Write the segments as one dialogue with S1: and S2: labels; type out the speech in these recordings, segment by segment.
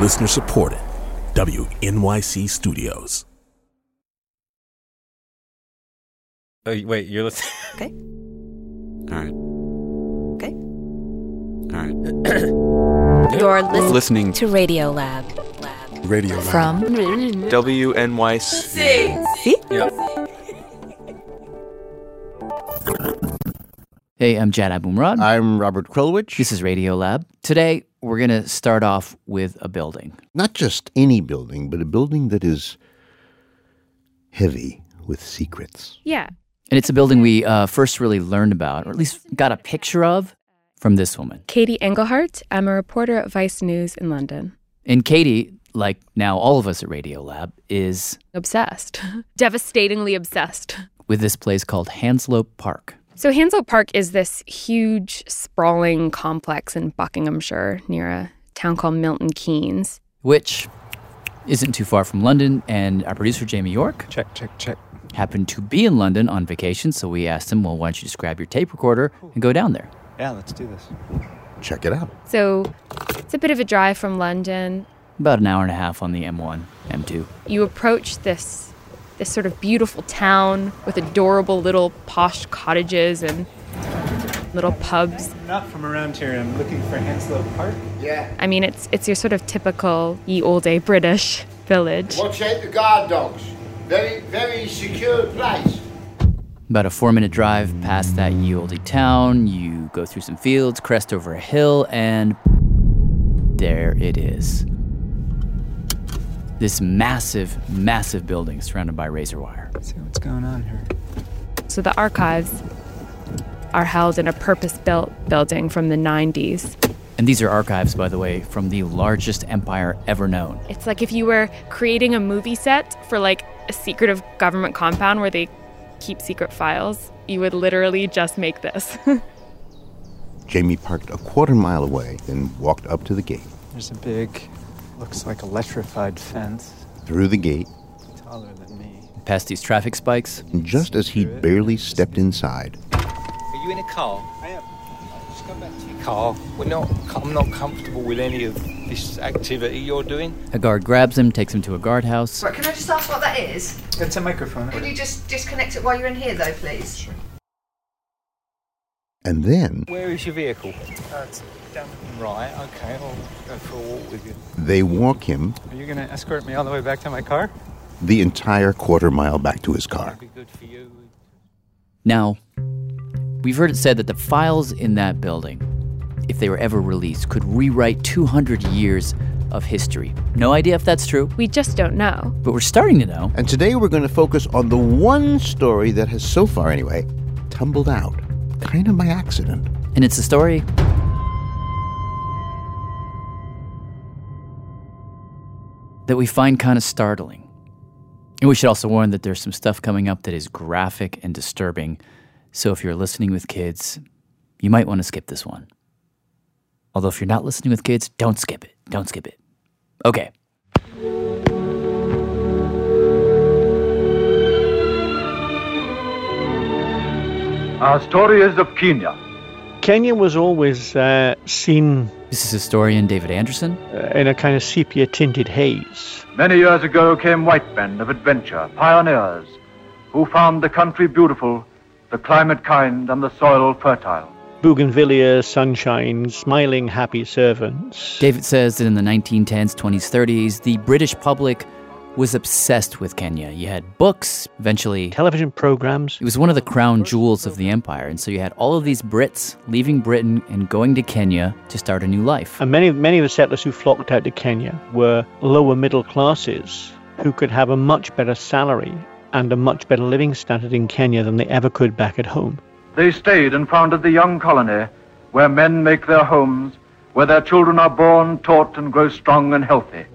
S1: Listener supported. WNYC Studios.
S2: Oh, wait, you're listening.
S3: Okay.
S4: All right.
S3: Okay.
S4: All right.
S5: You're listening,
S4: Listening
S5: to Radio Lab.
S6: Radio Lab.
S5: From
S4: WNYC.
S3: See?
S7: Hey, I'm Jad Abumrad.
S6: I'm Robert Krulwich.
S7: This is Radio Lab. Today, we're going to start off with a building.
S6: Not just any building, but a building that is heavy with secrets.
S8: Yeah.
S7: And it's a building we uh, first really learned about, or at least got a picture of, from this woman.
S8: Katie Engelhart. I'm a reporter at Vice News in London.
S7: And Katie, like now all of us at Radio Lab, is
S8: Obsessed. Devastatingly obsessed.
S7: with this place called Hanslope Park.
S8: So, Hanslope Park is this huge, sprawling complex in Buckinghamshire near a town called Milton Keynes.
S7: which isn't too far from London. And our producer, Jamie York,
S2: Check, check, check.
S7: happened to be in London on vacation. So we asked him, well, why don't you just grab your tape recorder and go down there?
S2: Yeah, let's do this.
S6: Check it out.
S8: So, it's a bit of a drive from London.
S7: About an hour and a half on the M1, M2.
S8: You approach this this sort of beautiful town with adorable little posh cottages and little pubs.
S2: I'm not from around here. I'm looking for Hanslope Park. Yeah.
S8: I mean, it's it's your sort of typical ye olde British village.
S9: Watch out the guard dogs. Very, very secure place.
S7: About a four minute drive past that ye olde town, you go through some fields, crest over a hill, and there it is. This massive, massive building surrounded by razor wire.
S2: Let's see what's going on here.
S8: So the archives are held in a purpose-built building from the 90s.
S7: And these are archives, by the way, from the largest empire ever known.
S8: It's like if you were creating a movie set for like a secretive government compound where they keep secret files, you would literally just make this.
S6: Jamie parked a quarter mile away, then walked up to the gate.
S2: There's a big, looks like electrified fence.
S6: Through the gate,
S2: Taller than me.
S7: Past these traffic spikes,
S6: and just as he'd barely stepped inside,
S10: Are you in a car? I am. Just go back to your car. We're not. I'm not comfortable with any of this activity you're doing.
S7: a guard grabs him, takes him to a guardhouse.
S11: Right, can I just ask what that is?
S2: It's a microphone.
S11: Could you just disconnect it while you're in here, though, please?
S6: and then
S10: Where is your vehicle? Uh, it's down. Right. Okay. I'll go for a walk with you.
S6: they walk him
S2: Are you going to escort me all the way back to my car?
S6: the entire quarter mile back to his car.
S10: Be good for you.
S7: Now, we've heard it said that the files in that building, if they were ever released, could rewrite 200 years of history. No idea if that's true,
S8: we just don't know.
S7: but we're starting to know.
S6: And today we're going to focus on the one story that has so far, anyway, tumbled out, kind of by accident.
S7: And it's a story that we find kind of startling. And we should also warn that there's some stuff coming up that is graphic and disturbing. So if you're listening with kids, you might want to skip this one. Although if you're not listening with kids, don't skip it. Don't skip it. Okay.
S12: Our story is of Kenya.
S13: Kenya was always uh, seen
S7: This is historian David Anderson.
S13: uh, in a kind of sepia tinted haze.
S12: Many years ago came white men of adventure, pioneers, who found the country beautiful, the climate kind, and the soil fertile.
S13: Bougainvillea, sunshine, smiling, happy servants.
S7: David says that in the 1910s, 20s, 30s, the British public was obsessed with Kenya. You had books, eventually
S13: television programs.
S7: It was one of the crown jewels of the empire, and so you had all of these Brits leaving Britain and going to Kenya to start a new life.
S13: And many, many of the settlers who flocked out to Kenya were lower middle classes who could have a much better salary and a much better living standard in Kenya than they ever could back at home.
S12: They stayed and founded the young colony where men make their homes, where their children are born, taught, and grow strong and healthy.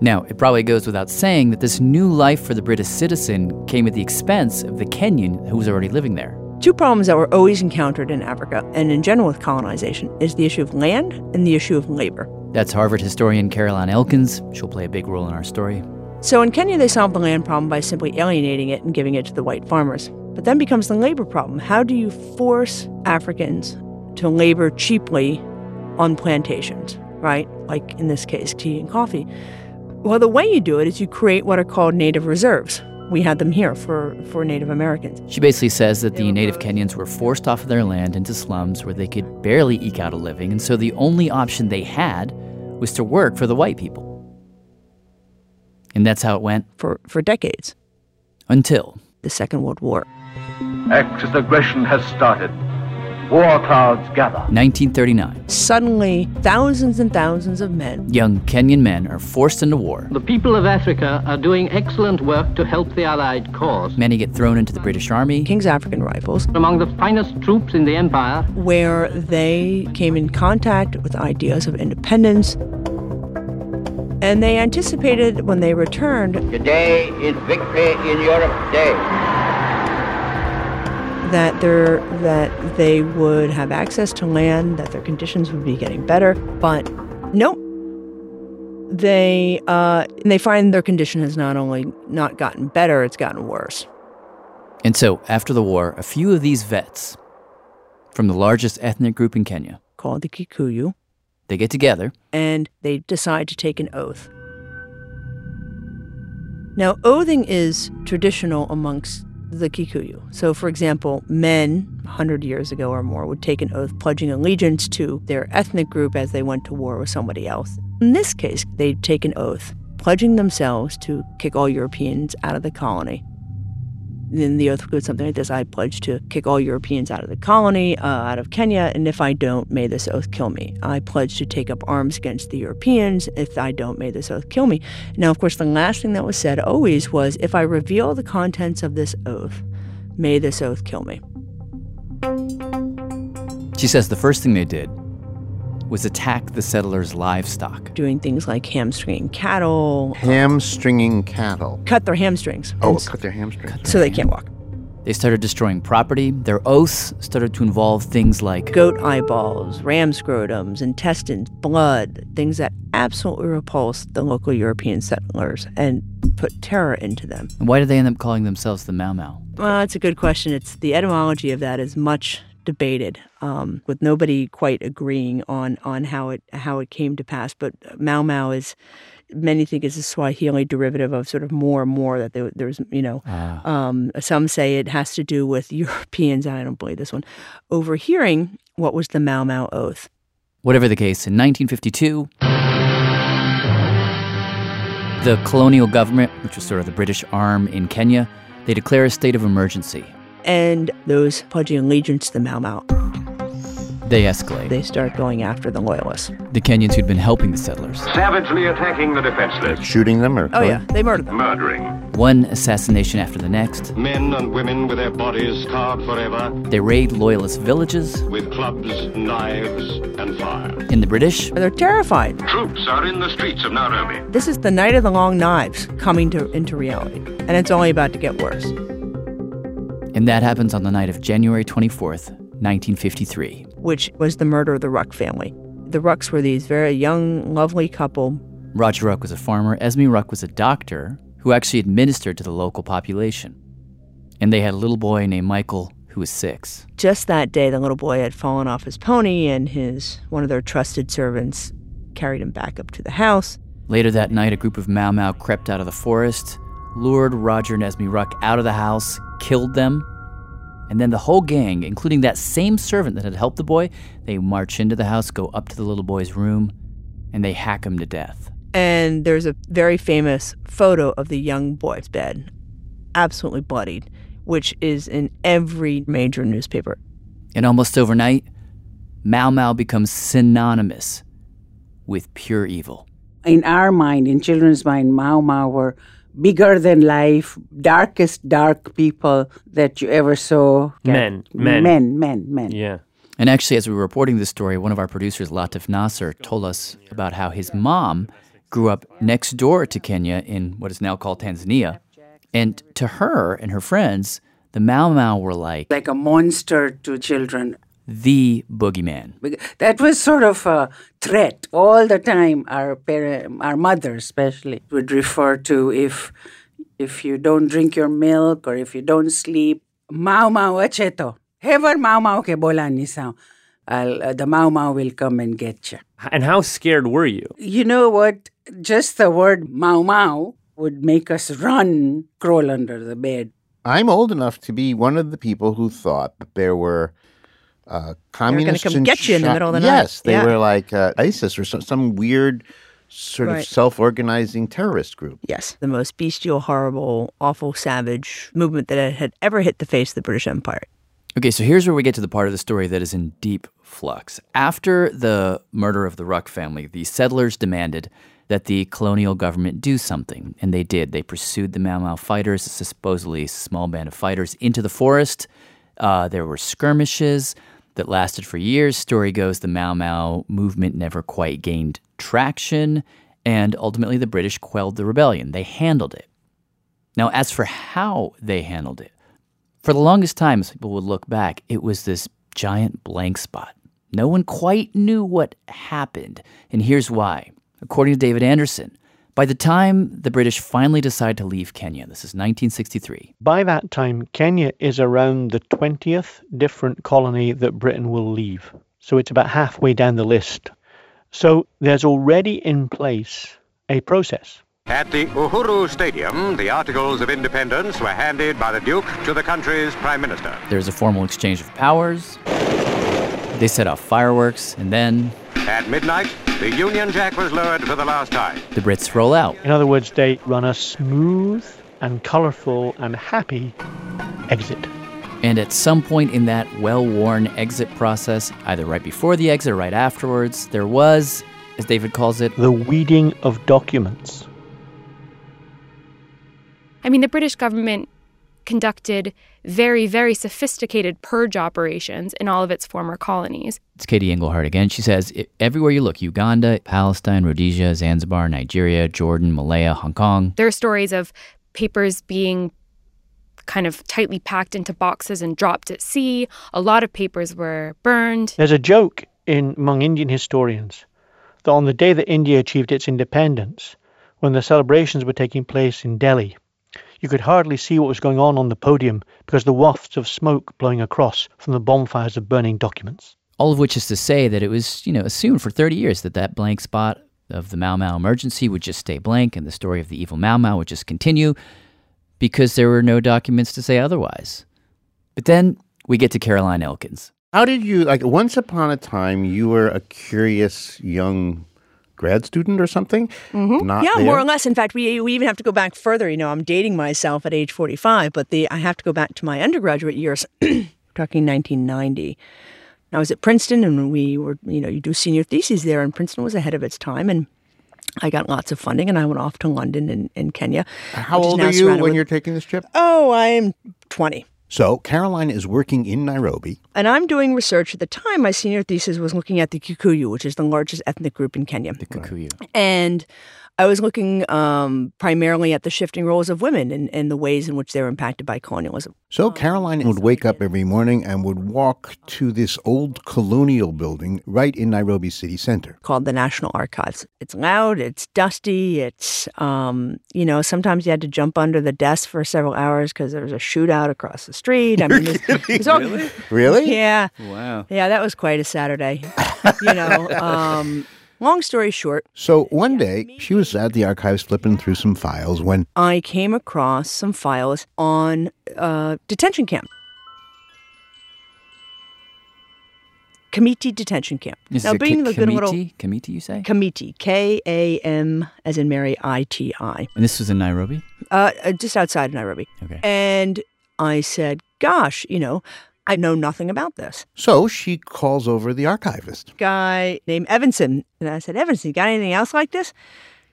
S7: Now, it probably goes without saying that this new life for the British citizen came at the expense of the Kenyan who was already living there.
S5: Two problems that were always encountered in Africa and in general with colonization is the issue of land and the issue of labor.
S7: That's Harvard historian Caroline Elkins. She'll play a big role in our story.
S5: So in Kenya, they solved the land problem by simply alienating it and giving it to the white farmers. But then becomes the labor problem. How do you force Africans to labor cheaply on plantations, right? Like in this case, tea and coffee. Well, the way you do it is you create what are called native reserves. We had them here for, for Native Americans.
S7: She basically says that the native Kenyans were forced off of their land into slums where they could barely eke out a living, and so the only option they had was to work for the white people. And that's how it went
S5: for, for decades.
S7: Until
S5: the Second World War.
S12: Axis aggression has started. War clouds gather.
S7: 1939.
S5: Suddenly, thousands and thousands of men,
S7: young Kenyan men, are forced into war.
S14: The people of Africa are doing excellent work to help the Allied cause.
S7: Many get thrown into the British Army.
S5: King's African Rifles.
S14: Among the finest troops in the empire.
S5: Where they came in contact with ideas of independence. And they anticipated when they returned.
S9: Today is victory in Europe Day
S5: that they're that they would have access to land, that their conditions would be getting better. But nope. They uh, they find their condition has not only not gotten better, it's gotten worse.
S7: And so, after the war, a few of these vets from the largest ethnic group in Kenya,
S5: called the Kikuyu,
S7: they get together
S5: and they decide to take an oath. Now, oathing is traditional amongst the Kikuyu. So, for example, men 100 years ago or more would take an oath pledging allegiance to their ethnic group as they went to war with somebody else. In this case, they'd take an oath pledging themselves to kick all Europeans out of the colony then the oath goes something like this I pledge to kick all Europeans out of the colony, uh, out of Kenya, and if I don't, may this oath kill me. I pledge to take up arms against the Europeans. If I don't, may this oath kill me. Now, of course, the last thing that was said always was if I reveal the contents of this oath, may this oath kill me.
S7: She says the first thing they did was attack the settlers' livestock.
S5: Doing things like hamstringing cattle.
S6: Hamstringing cattle.
S5: Cut their hamstrings.
S6: Oh, cut their hamstrings. Cut
S5: so they can't walk.
S7: They started destroying property. Their oaths started to involve things like
S5: goat eyeballs, ram scrotums, intestines, blood, things that absolutely repulsed the local European settlers and put terror into them.
S7: And why did they end up calling themselves the Mau Mau?
S5: Well, it's a good question. It's the etymology of that is much debated, um, with nobody quite agreeing on on how it how it came to pass. But Mau Mau is many think is a Swahili derivative of sort of more and more that there, there's you know ah. um, some say it has to do with Europeans. I don't believe this one overhearing what was the Mau Mau oath.
S7: Whatever the case, in 1952. The colonial government, which was sort of the British arm in Kenya, they declare a state of emergency
S5: and those pledging allegiance to the Mau Mau.
S7: They escalate.
S5: They start going after the loyalists.
S7: The Kenyans who'd been helping the settlers.
S15: Savagely attacking the defenseless.
S6: Shooting them or
S5: Oh yeah, they murdered them.
S15: Murdering.
S7: One assassination after the next.
S15: Men and women with their bodies scarred forever.
S7: They raid loyalist villages.
S15: With clubs, knives, and fire.
S7: In the British.
S5: They're terrified.
S15: Troops are in the streets of Nairobi.
S5: This is the night of the long knives coming to, into reality. And it's only about to get worse.
S7: And that happens on the night of January 24th, 1953.
S5: Which was the murder of the Ruck family. The Rucks were these very young, lovely couple.
S7: Roger Ruck was a farmer. Esme Ruck was a doctor who actually administered to the local population. And they had a little boy named Michael who was six.
S5: Just that day, the little boy had fallen off his pony, and his one of their trusted servants carried him back up to the house.
S7: Later that night, a group of Mau Mau crept out of the forest lured Roger and Esme Ruck out of the house, killed them, and then the whole gang, including that same servant that had helped the boy, they march into the house, go up to the little boy's room, and they hack him to death.
S5: And there's a very famous photo of the young boy's bed, absolutely bloodied, which is in every major newspaper.
S7: And almost overnight, Mau Mau becomes synonymous with pure evil.
S16: In our mind, in children's mind, Mau Mau were bigger than life, darkest dark people that you ever saw.
S17: Men, men.
S16: Men, men, men.
S17: Yeah.
S7: And actually, as we were reporting this story, one of our producers, Latif Nasser, told us about how his mom grew up next door to Kenya in what is now called Tanzania. And to her and her friends, the Mau Mau were like
S16: Like a monster to children.
S7: The boogeyman.
S16: That was sort of a threat all the time. Our parent, our mother especially, would refer to if if you don't drink your milk or if you don't sleep, mau mau acheto. Hever mau mau ke bola nisao. I'll, uh, the mau mau will come and get you.
S17: And how scared were you?
S16: You know what? Just the word mau mau would make us run, crawl under the bed.
S6: I'm old enough to be one of the people who thought that there were uh, communists
S5: come
S6: in
S5: get you in the middle of the night.
S6: Yes, they
S5: Yeah.
S6: were like uh, ISIS or some, some weird sort
S5: Right.
S6: of self-organizing terrorist group.
S5: Yes, the most bestial, horrible, awful, savage movement that had ever hit the face of the British Empire.
S7: Okay, so here's where we get to the part of the story that is in deep flux. After the murder of the Ruck family, the settlers demanded that the colonial government do something, and they did. They pursued the Mau Mau fighters, a supposedly small band of fighters, into the forest. Uh, there were skirmishes that lasted for years. Story goes the Mau Mau movement never quite gained traction, and ultimately the British quelled the rebellion. They handled it. Now, as for how they handled it, for the longest time, as people would look back, it was this giant blank spot. No one quite knew what happened. And here's why. According to David Anderson, by the time the British finally decide to leave Kenya, this is 1963,
S13: By that time, Kenya is around the 20th different colony that Britain will leave. So it's about halfway down the list. So there's already in place a process.
S15: At the Uhuru Stadium, the Articles of Independence were handed by the Duke to the country's Prime Minister.
S7: there's a formal exchange of powers. They set off fireworks, and then
S15: At midnight, the Union Jack was lowered for the last time.
S7: the Brits roll out.
S13: In other words, they run a smooth and colourful and happy exit.
S7: And at some point in that well worn exit process, either right before the exit or right afterwards, there was, as David calls it,
S13: the weeding of documents.
S8: I mean, the British government conducted very, very sophisticated purge operations in all of its former colonies.
S7: It's Katie Engelhart again. She says everywhere you look Uganda, Palestine, Rhodesia, Zanzibar, Nigeria, Jordan, Malaya, Hong Kong.
S8: There are stories of papers being kind of tightly packed into boxes and dropped at sea. A lot of papers were burned.
S13: There's a joke in among Indian historians that on the day that India achieved its independence, when the celebrations were taking place in Delhi, you could hardly see what was going on on the podium because the wafts of smoke blowing across from the bonfires of burning documents.
S7: All of which is to say that it was, you know, assumed for 30 years that that blank spot of the Mau Mau emergency would just stay blank and the story of the evil Mau Mau would just continue because there were no documents to say otherwise. But then we get to Caroline Elkins.
S6: How did you like? Once upon a time, you were a curious young grad student or something.
S5: Mhm.
S6: Not
S5: yeah,
S6: there?
S5: more or less. In fact, we, we even have to go back further. You know, I'm dating myself at age 45, but the I have to go back to my undergraduate years, talking 1990. I was at Princeton, and we were, you know, you do senior theses there, and Princeton was ahead of its time, and I got lots of funding, and I went off to London and, and Kenya.
S6: How old are you when
S5: with-
S6: you're taking this trip?
S5: Oh, I'm 20.
S6: So Caroline is working in Nairobi.
S5: And I'm doing research at the time. My senior thesis was looking at the Kikuyu, which is the largest ethnic group in Kenya. The
S7: Kikuyu.
S5: And I was looking um, primarily at the shifting roles of women and, and the ways in which they were impacted by colonialism.
S6: So Caroline would wake up every morning and would walk to this old colonial building right in Nairobi city center.
S5: Called the National Archives. It's loud, it's dusty, it's, um, you know, sometimes you had to jump under the desk for several hours because there was a shootout across the street. I mean, it's, it's all-
S6: Really? Really?
S5: Yeah.
S7: Wow.
S5: Yeah, that was quite a Saturday. you know, um, long story short,
S6: So one day she was at the archives flipping through some files when
S5: I came across some files on uh, detention camp. Kamiti detention camp.
S7: This
S5: now,
S7: is
S5: being the good little
S7: Kamiti? Kamiti, you say?
S5: Kamiti, K A M as in Mary I T I,
S7: And this was in Nairobi?
S5: uh, uh, just outside of Nairobi.
S7: Okay.
S5: And I said, "Gosh, you know, I know nothing about this."
S6: so she calls over the archivist.
S5: Guy named Evanson, and I said, "Evanson, you got anything else like this?"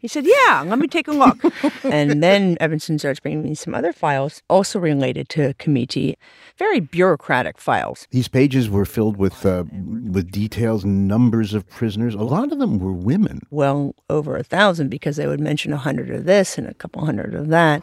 S5: He said, Yeah, let me take a look. and then Evanson starts bringing me some other files also related to Kamiti, very bureaucratic files.
S6: These pages were filled with uh, with details numbers of prisoners. A lot of them were women.
S5: Well, over a thousand because they would mention a hundred of this and a couple hundred of that.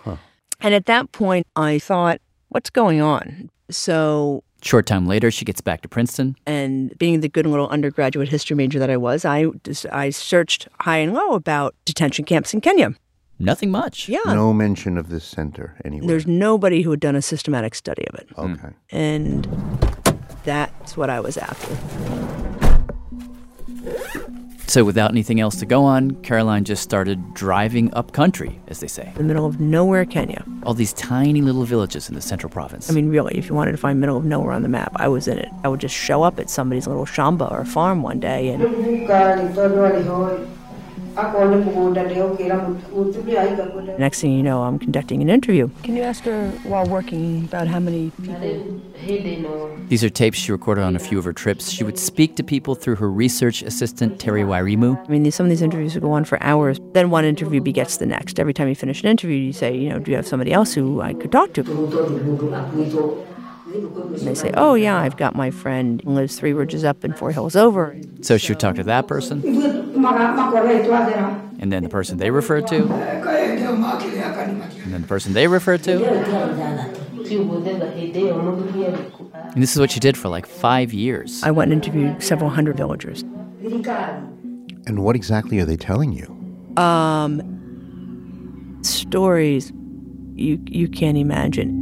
S5: And at that point, I thought, What's going on? So
S7: Short time later, she gets back to Princeton.
S5: and being the good little undergraduate history major that I was, I just, I searched high and low about detention camps in Kenya.
S7: Nothing much.
S5: Yeah.
S6: No mention of this center anywhere.
S5: There's nobody who had done a systematic study of it.
S6: Okay. Hmm.
S5: And that's what I was after.
S7: So, without anything else to go on, Caroline just started driving up country, as they say.
S5: In the middle of nowhere, Kenya.
S7: All these tiny little villages in the central province.
S5: I mean, really, if you wanted to find middle of nowhere on the map, I was in it. I would just show up at somebody's little shamba or farm one day and next thing you know, I'm conducting an interview. Can you ask her while working about how many people?
S7: These are tapes she recorded on a few of her trips. She would speak to people through her research assistant, Terry Wairimu.
S5: I mean, some of these interviews would go on for hours. Then one interview begets the next. Every time you finish an interview, you say, you know, do you have somebody else who I could talk to? And they say, oh, yeah, I've got my friend who lives three ridges up and four hills over.
S7: So she would talk to that person, and then the person they referred to, and then the person they referred to. And this is what she did for like five years.
S5: I went and interviewed several hundred villagers.
S6: And what exactly are they telling you?
S5: Um, stories you you can't imagine.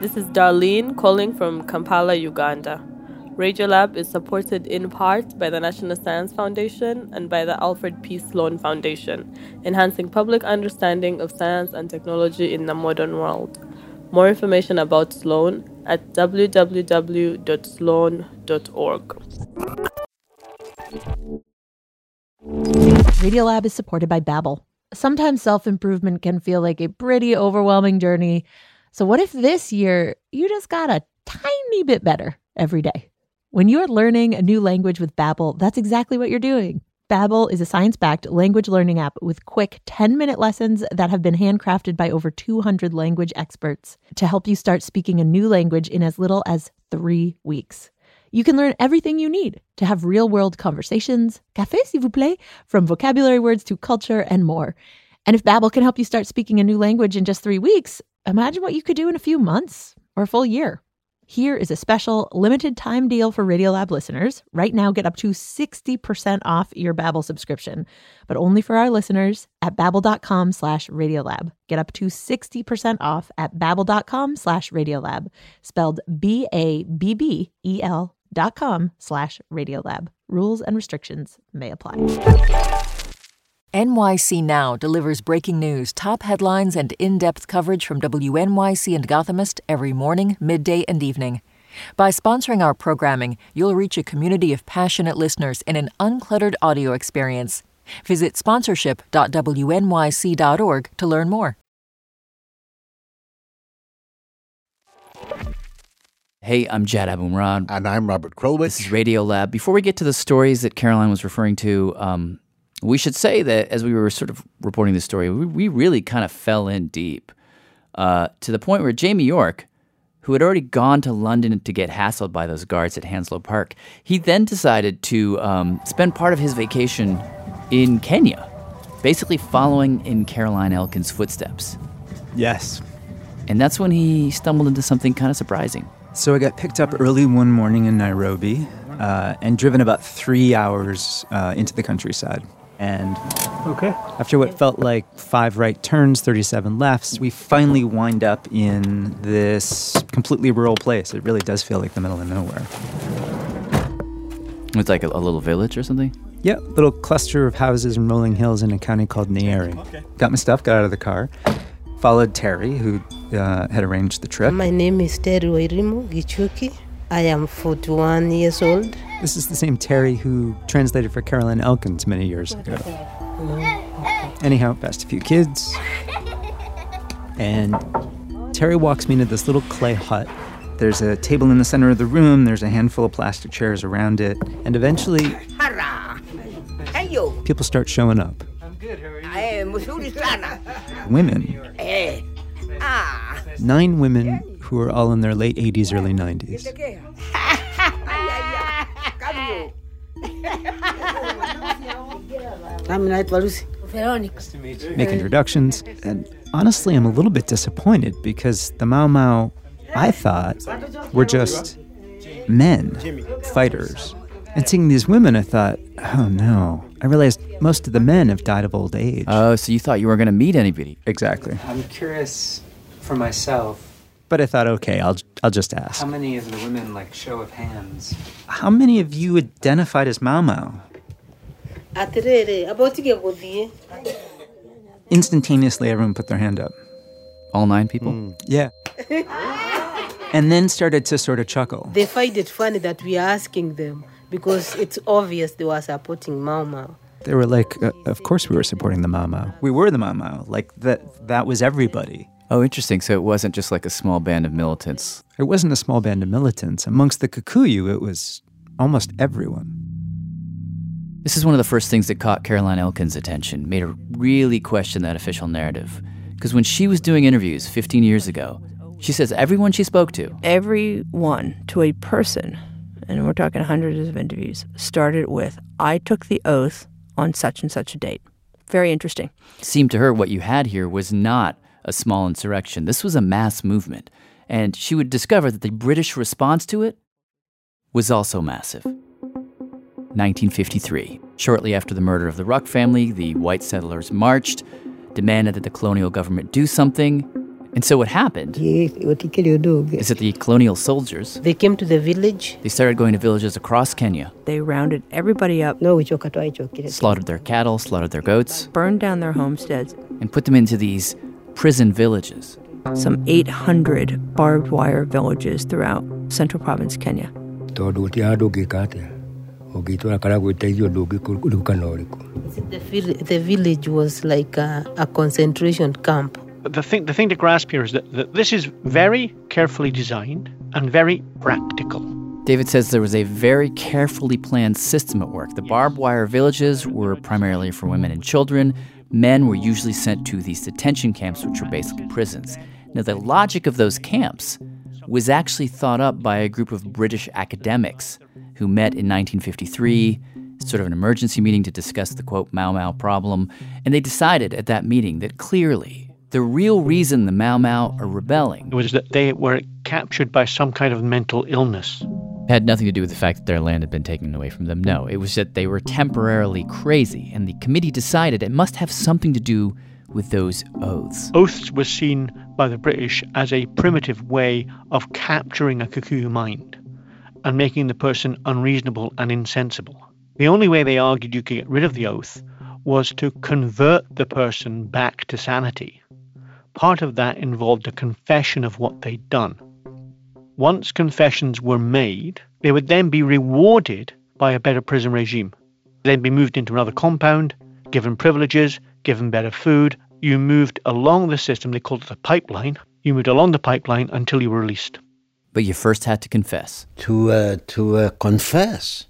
S18: This is Darlene calling from Kampala, Uganda. Radiolab is supported in part by the National Science Foundation and by the Alfred P. Sloan Foundation, enhancing public understanding of science and technology in the modern world. More information about Sloan at www.sloan.org.
S3: Radiolab is supported by Babbel. Sometimes self-improvement can feel like a pretty overwhelming journey. So what if this year you just got a tiny bit better every day? When you're learning a new language with Babbel, that's exactly what you're doing. Babbel is a science-backed language learning app with quick 10-minute lessons that have been handcrafted by over 200 language experts to help you start speaking a new language in as little as 3 weeks. You can learn everything you need to have real-world conversations, café s'il vous plaît, from vocabulary words to culture and more. And if Babbel can help you start speaking a new language in just 3 weeks, imagine what you could do in a few months or a full year. Here is a special limited time deal for Radiolab listeners. Right now, get up to 60% off your Babbel subscription, but only for our listeners at babbel.com slash Radiolab. Get up to 60% off at babbel.com slash Radiolab, spelled B-A-B-B-E-L dot com slash Radiolab. Rules and restrictions may apply.
S19: NYC Now delivers breaking news, top headlines, and in depth coverage from WNYC and Gothamist every morning, midday, and evening. By sponsoring our programming, you'll reach a community of passionate listeners in an uncluttered audio experience. Visit sponsorship.wnyc.org to learn more.
S7: Hey, I'm Jad Abumrad.
S6: And I'm Robert Krulwich.
S7: This is Radio Lab. Before we get to the stories that Caroline was referring to, um, we should say that as we were sort of reporting this story, we, we really kind of fell in deep uh, to the point where Jamie York, who had already gone to London to get hassled by those guards at Hanslope Park. He then decided to um, spend part of his vacation in Kenya, basically following in Caroline Elkins' footsteps.
S2: Yes.
S7: And that's when he stumbled into something kind of surprising.
S2: So I got picked up early one morning in Nairobi uh, and driven about three hours uh, into the countryside. And
S13: Okay.
S2: after what felt like five right turns, 37 lefts, we finally wind up in this completely rural place. It really does feel like the middle of nowhere.
S7: It's like a, a little village or something.
S2: Yeah, little cluster of houses and rolling hills in a county called Nyeri. Got my stuff, got out of the car, followed Terry, who uh, had arranged the trip.
S20: My name is Terry Wairimu Gichuki. I am 41 years old.
S2: This is the same Terry who translated for Caroline Elkins many years ago. Anyhow, passed a few kids. And Terry walks me into this little clay hut. There's a table in the center of the room, there's a handful of plastic chairs around it, and eventually people start showing up.
S21: I am mzuri sana.
S2: Women.
S21: Eh. Ah.
S2: Nine women who are all in their late 80s, early 90s.
S20: Nami naitwa Veronica.
S2: make introductions. And honestly, I'm a little bit disappointed because the Mau Mau, I thought, were just men, fighters. And seeing these women, I thought, oh no. I realized most of the men have died of old age.
S7: Oh, so you thought you weren't going to meet anybody?
S2: Exactly.
S22: I'm curious for myself.
S2: But I thought, okay, I'll, I'll just ask.
S22: How many of the women, like, show of hands?
S2: How many of you identified as Mau Mau?
S20: Atirere, abotige godie.
S2: Instantaneously, everyone put their hand up.
S7: All nine people? Hmm.
S2: Yeah. And then started to sort of chuckle.
S20: They find it funny that we are asking them because it's obvious they were supporting Mau Mau.
S2: They were like, uh, of course we were supporting the Mau Mau. We were the Mau Mau. Like, that, that was everybody.
S7: Oh, interesting. So it wasn't just like a small band of militants.
S2: It wasn't a small band of militants. Amongst the Kikuyu, it was almost everyone.
S7: This is one of the first things that caught Caroline Elkins' attention, made her really question that official narrative. Because when she was doing interviews 15 years ago, she says everyone she spoke to,
S5: Everyone to a person, and we're talking hundreds of interviews, started with, I took the oath on such and such a date. Very interesting.
S7: seemed to her what you had here was not a small insurrection. This was a mass movement. And she would discover that the British response to it was also massive. 1953. Shortly after the murder of the Ruck family, the white settlers marched, demanded that the colonial government do something. And so what happened is that the colonial soldiers
S20: They came to the village.
S7: they started going to villages across Kenya,
S5: They rounded everybody up, No,
S7: slaughtered their cattle, slaughtered their goats,
S5: burned down their homesteads.
S7: and put them into these prison villages.
S5: Some 800 barbed wire villages throughout central province Kenya.
S23: tondå tia ndå ngä ka atä å ngä tå ra kana gwä teithio ndå ngä kå rä kana å rä kå
S20: The, the village was like a, a concentration camp.
S13: The thing, the thing to grasp here is that, that this is very carefully designed and very practical.
S7: David says there was a very carefully planned system at work. The barbed wire villages were primarily for women and children. Men were usually sent to these detention camps, which were basically prisons. Now, the logic of those camps was actually thought up by a group of British academics who met in 1953, sort of an emergency meeting to discuss the quote Mau Mau problem. And they decided at that meeting that clearly the real reason the Mau Mau are rebelling
S13: was that they were captured by some kind of mental illness.
S7: It had nothing to do with the fact that their land had been taken away from them. No, it was that they were temporarily crazy, and the committee decided it must have something to do with those oaths.
S13: Oaths were seen by the British as a primitive way of capturing a Kikuyu mind and making the person unreasonable and insensible. The only way they argued you could get rid of the oath was to convert the person back to sanity. Part of that involved a confession of what they'd done. Once confessions were made, they would then be rewarded by a better prison regime. They'd be moved into another compound, given privileges, given better food. You moved along the system, they called it the pipeline. You moved along the pipeline until you were released.
S7: But you first had to confess.
S9: To uh, to uh, confess,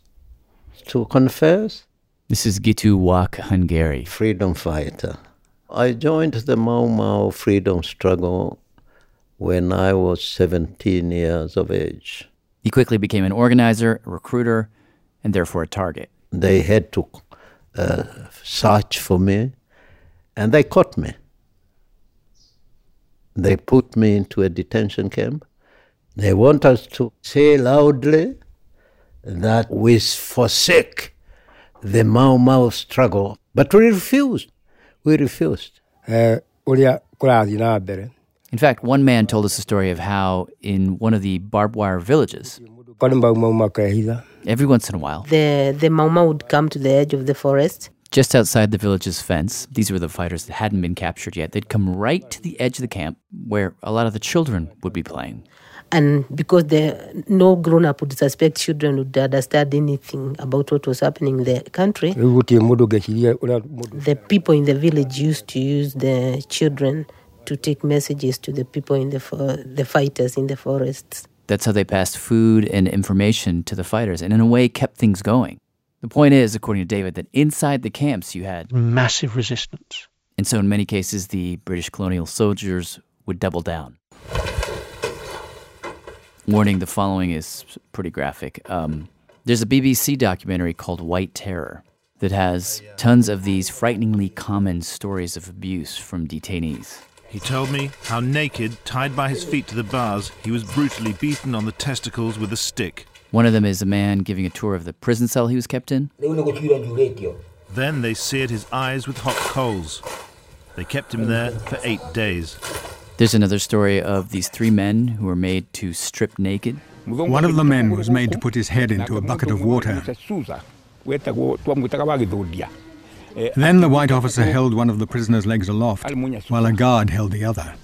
S9: to confess.
S7: This is Gitu wa Kahengeri.
S9: Freedom fighter. I joined the Mau Mau freedom struggle when I was 17 years of age.
S7: He quickly became an organizer, a recruiter, and therefore a target.
S9: They had to uh, search for me, and they caught me. They put me into a detention camp. They want us to say loudly that we forsake the Mau Mau struggle, but we refused. We refused.
S23: Eh, ũrĩa kũrathiĩ na mbere
S7: In fact, one man told us a story of how, in one of the barbed wire villages,
S23: kwarĩ mau mau makehitha
S7: every once in a while,
S20: The the Mauma would come to the edge of the forest.
S7: just outside the village's fence, these were the fighters that hadn't been captured yet. They'd come right to the edge of the camp where a lot of the children would be playing.
S20: And because the no grown up would suspect children would understand anything about what was happening in the country,
S23: rĩu gũtirĩ mũndũ ũngĩciria ũrĩa mũndũ
S20: the people in the village used to use the children to take messages to the people in the fo- the fighters in the forests.
S7: That's how they passed food and information to the fighters and, in a way, kept things going. The point is, according to David, that inside the camps you had
S13: Massive resistance.
S7: And so, in many cases, the British colonial soldiers would double down. Warning the following is pretty graphic. Um, there's a BBC documentary called White Terror that has tons of these frighteningly common stories of abuse from detainees.
S24: He told me how naked, tied by his feet to the bars, he was brutally beaten on the testicles with a stick.
S7: One of them is a man giving a tour of the prison cell he was kept in.
S23: rĩu nĩ gũtuire njurĩtio
S24: Then they seared his eyes with hot coals. They kept him there for eight days.
S7: There's another story of these three men who were made to strip naked.
S25: One of the men was made to put his head into a bucket of water. Then the white officer held one of the prisoner's legs aloft, while a guard held the other.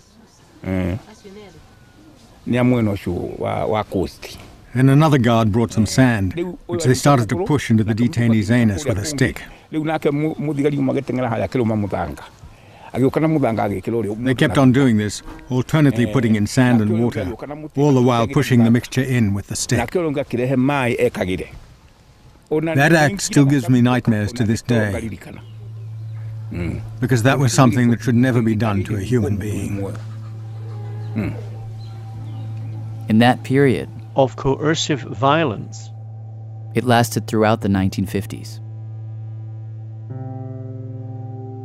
S25: Then another guard brought some sand, which they started to push into the detainee's anus with a stick. They kept on doing this, alternately putting in sand and water, all the while pushing the mixture in with the stick. That act still gives me nightmares to this day, hmm. because that was something that should never be done to a human being. Hmm.
S7: In that period,
S13: Of coercive violence.
S7: it lasted throughout the 1950s.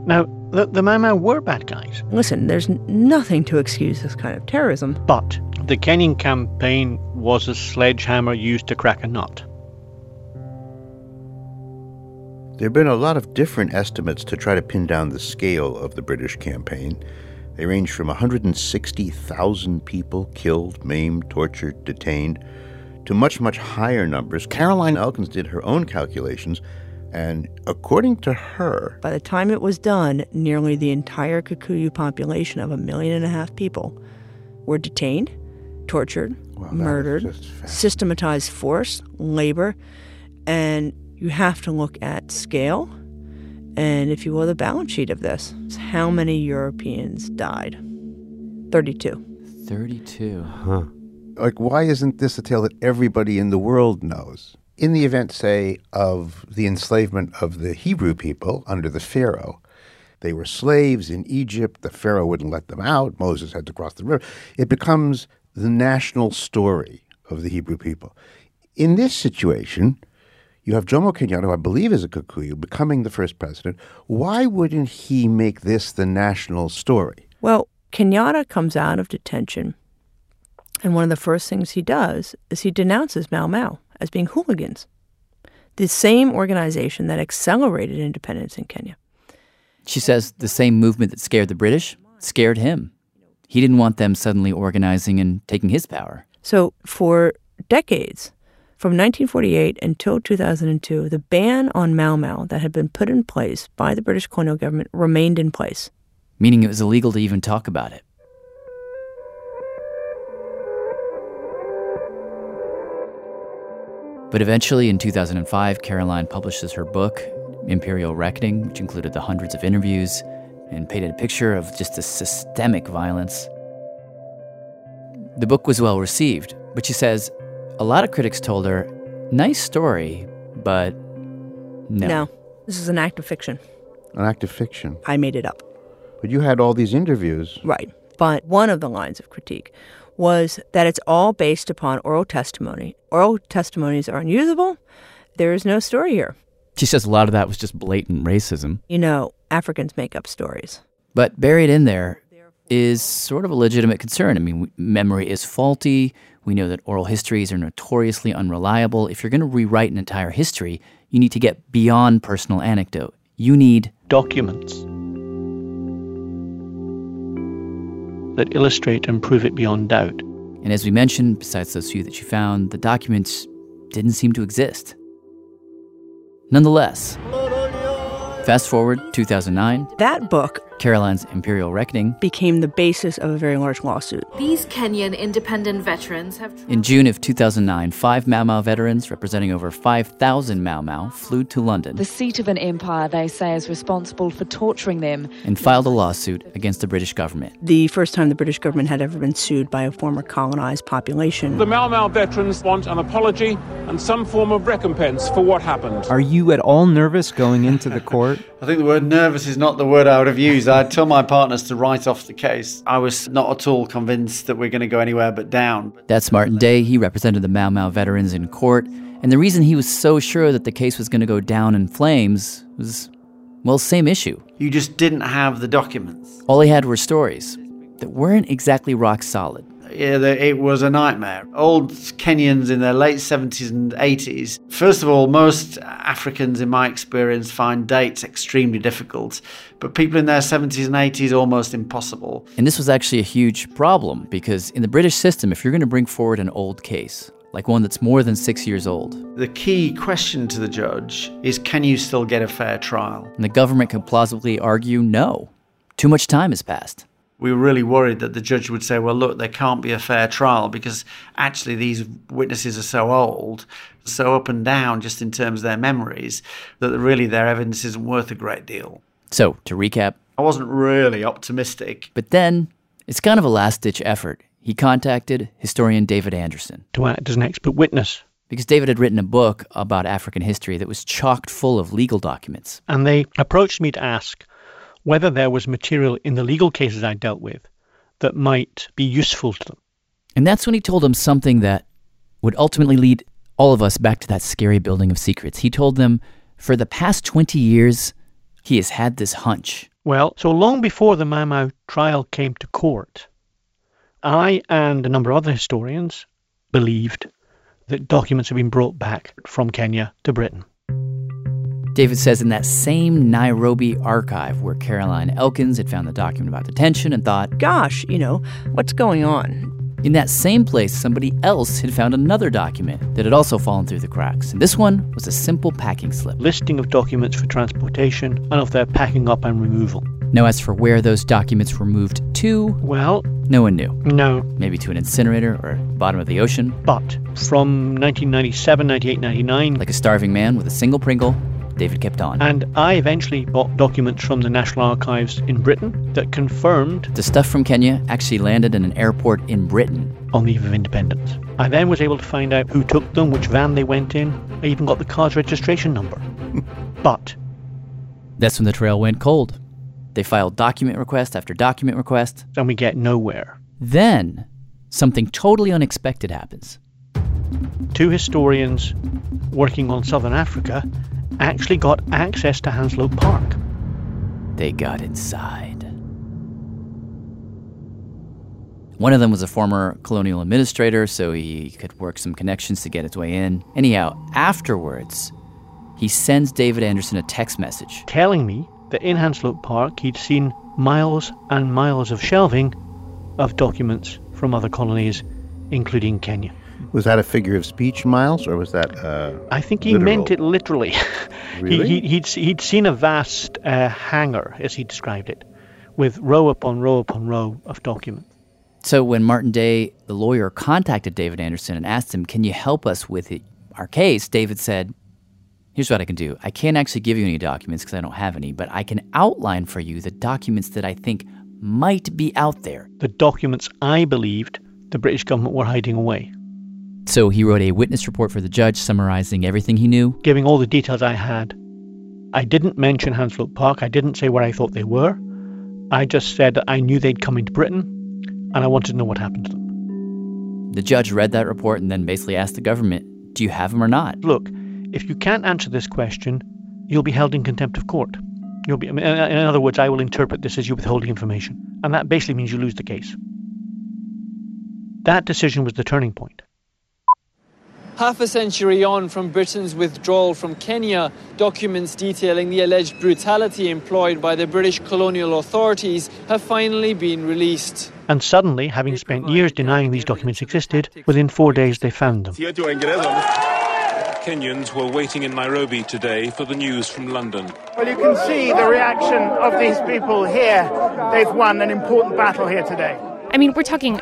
S13: Now, the, the Mau Mau were bad guys.
S5: Listen, there's nothing to excuse this kind of terrorism.
S13: But the Kenyan campaign was a sledgehammer used to crack a nut.
S6: There have been a lot of different estimates to try to pin down the scale of the British campaign. They range from 160,000 people killed, maimed, tortured, detained, to much, much higher numbers. Caroline Elkins did her own calculations, and according to her,
S5: By the time it was done, nearly the entire Kikuyu population of a million and a half people were detained, tortured, murdered, systematized force, labor, and you have to look at scale and, if you will, the balance sheet of this. How many Europeans died? 32.
S7: 32.
S6: Huh. Like, why isn't this a tale that everybody in the world knows? In the event, say, of the enslavement of the Hebrew people under the Pharaoh, they were slaves in Egypt. The Pharaoh wouldn't let them out. Moses had to cross the river. It becomes the national story of the Hebrew people. In this situation, you have Jomo Kenyatta, who I believe is a Kikuyu, becoming the first president. Why wouldn't he make this the national story?
S5: Well, Kenyatta comes out of detention, and one of the first things he does is he denounces Mau Mau as being hooligans, the same organization that accelerated independence in Kenya.
S7: She says the same movement that scared the British scared him. He didn't want them suddenly organizing and taking his power.
S5: So, for decades, from 1948 until 2002, the ban on Mau Mau that had been put in place by the British colonial government remained in place.
S7: meaning it was illegal to even talk about it. But eventually, in 2005, Caroline publishes her book, Imperial Reckoning, which included the hundreds of interviews and painted a picture of just the systemic violence. The book was well received, but she says a lot of critics told her, nice story, but no.
S5: this is an act of fiction.
S6: An act of fiction.
S5: I made it up.
S6: But you had all these interviews.
S5: Right. But one of the lines of critique was that it's all based upon oral testimony. Oral testimonies are unusable. There is no story here.
S7: She says a lot of that was just blatant racism.
S5: You know, Africans make up stories.
S7: But buried in there is sort of a legitimate concern. I mean, memory is faulty. We know that oral histories are notoriously unreliable. If you're going to rewrite an entire history, you need to get beyond personal anecdote. You need
S13: documents that illustrate and prove it beyond doubt.
S7: And as we mentioned, besides those few that she found, the documents didn't seem to exist. Nonetheless, fast forward 2009,
S5: That book
S7: Caroline's Imperial Reckoning.
S5: became the basis of a very large lawsuit.
S26: These Kenyan independent veterans have
S7: In June of 2009, five Mau Mau veterans representing over 5,000 Mau Mau flew to London
S27: The seat of an empire they say is responsible for torturing them.
S7: and filed a lawsuit against the British government.
S5: The first time the British government had ever been sued by a former colonized population.
S28: The Mau Mau veterans want an apology and some form of recompense for what happened.
S2: Are you at all nervous going into the court?
S29: I think the word nervous is not the word I would have used. I'd tell my partners to write off the case. I was not at all convinced that we're going to go anywhere but down.
S7: That's Martin Day. He represented the Mau Mau veterans in court. And the reason he was so sure that the case was going to go down in flames was, well, same issue.
S29: You just didn't have the documents.
S7: All he had were stories that weren't exactly rock solid.
S29: Yeah, it was a nightmare. Old Kenyans in their late 70s and 80s. First of all, most Africans, in my experience, find dates extremely difficult, but people in their 70s and 80s almost impossible.
S7: And this was actually a huge problem because in the British system, if you're going to bring forward an old case, like one that's more than six years old,
S29: The key question to the judge is can you still get a fair trial?
S7: and the government could plausibly argue no, too much time has passed.
S29: We were really worried that the judge would say, well, look, there can't be a fair trial because actually these witnesses are so old, so up and down just in terms of their memories, that really their evidence isn't worth a great deal.
S7: So, to recap,
S29: I wasn't really optimistic.
S7: but then it's kind of a last ditch effort. He contacted historian David Anderson
S13: to act as an expert witness.
S7: because David had written a book about African history that was chocked full of legal documents.
S13: And they approached me to ask whether there was material in the legal cases I dealt with that might be useful to them.
S7: And that's when he told them something that would ultimately lead all of us back to that scary building of secrets. He told them for the past 20 years, he has had this hunch.
S13: Well, so long before the Mau Mau trial came to court, I and a number of other historians believed that documents had been brought back from Kenya to Britain.
S7: David says in that same Nairobi archive where Caroline Elkins had found the document about detention and thought,
S5: Gosh, you know, what's going on?
S7: in that same place, somebody else had found another document that had also fallen through the cracks. And this one was a simple packing slip.
S13: Listing of documents for transportation and of their packing up and removal.
S7: Now, as for where those documents were moved to,
S13: well,
S7: no one knew.
S13: No.
S7: Maybe to an incinerator or bottom of the ocean.
S13: But from 1997, 98, 99,
S7: Like a starving man with a single Pringle, David kept on.
S13: and I eventually bought documents from the National Archives in Britain that confirmed
S7: The stuff from Kenya actually landed in an airport in Britain.
S13: on the eve of independence. I then was able to find out who took them, which van they went in. I even got the car's registration number. but
S7: That's when the trail went cold. They filed document request after document request.
S13: And we get nowhere.
S7: Then, something totally unexpected happens.
S13: two historians working on southern Africa actually got access to Hanslope Park.
S7: They got inside. One of them was a former colonial administrator, so he could work some connections to get his way in. Anyhow, afterwards, he sends David Anderson a text message.
S13: telling me that in Hanslope Park he'd seen miles and miles of shelving of documents from other colonies, including Kenya.
S6: Was that a figure of speech, Miles, or was that? Uh,
S13: I think he
S6: literal?
S13: meant it literally.
S6: Really?
S13: he, he, he'd, he'd seen a vast uh, hangar, as he described it, with row upon row upon row of documents.
S7: So when Martin Day, the lawyer, contacted David Anderson and asked him, Can you help us with it, our case? David said, Here's what I can do. I can't actually give you any documents because I don't have any, but I can outline for you the documents that I think might be out there.
S13: The documents I believed the British government were hiding away.
S7: So he wrote a witness report for the judge summarizing everything he knew.
S13: giving all the details I had. I didn't mention Hanslope Park. I didn't say where I thought they were. I just said that I knew they'd come into Britain and I wanted to know what happened to them.
S7: The judge read that report and then basically asked the government, Do you have them or not?
S13: Look, if you can't answer this question, you'll be held in contempt of court. You'll be, in other words, I will interpret this as you withholding information, and that basically means you lose the case. That decision was the turning point.
S30: Half a century on from Britain's withdrawal from Kenya, documents detailing the alleged brutality employed by the British colonial authorities have finally been released.
S13: And suddenly, having spent years denying these documents existed, within four days they found them.
S28: Kenyans were waiting in Nairobi today for the news from London.
S31: Well, you can see the reaction of these people here. They've won an important battle here today.
S8: I mean, we're talking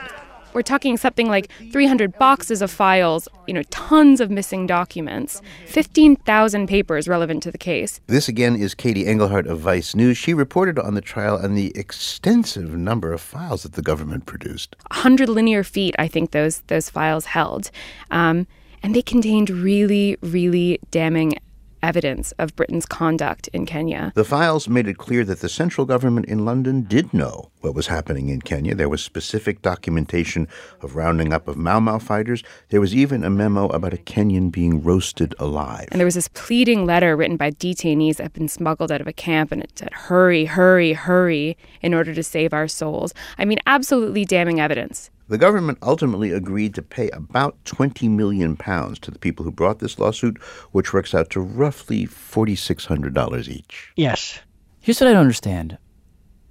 S8: we're talking something like 300 boxes of files, you know, tons of missing documents, 15,000 papers relevant to the case.
S6: This again is Katie Engelhart of Vice News. She reported on the trial and the extensive number of files that the government produced.
S8: 100 linear feet, I think those those files held, um, and they contained really, really damning evidence of Britain's conduct in Kenya.
S6: The files made it clear that the central government in London did know what was happening in Kenya. There was specific documentation of rounding up of Mau Mau fighters. There was even a memo about a Kenyan being roasted alive.
S8: And there was this pleading letter written by detainees that had been smuggled out of a camp, and it said, Hurry, hurry, hurry, in order to save our souls. I mean, absolutely damning evidence.
S6: The government ultimately agreed to pay about 20 million pounds to the people who brought this lawsuit, which works out to roughly $4,600 each.
S13: Yes.
S7: Here's what I don't understand.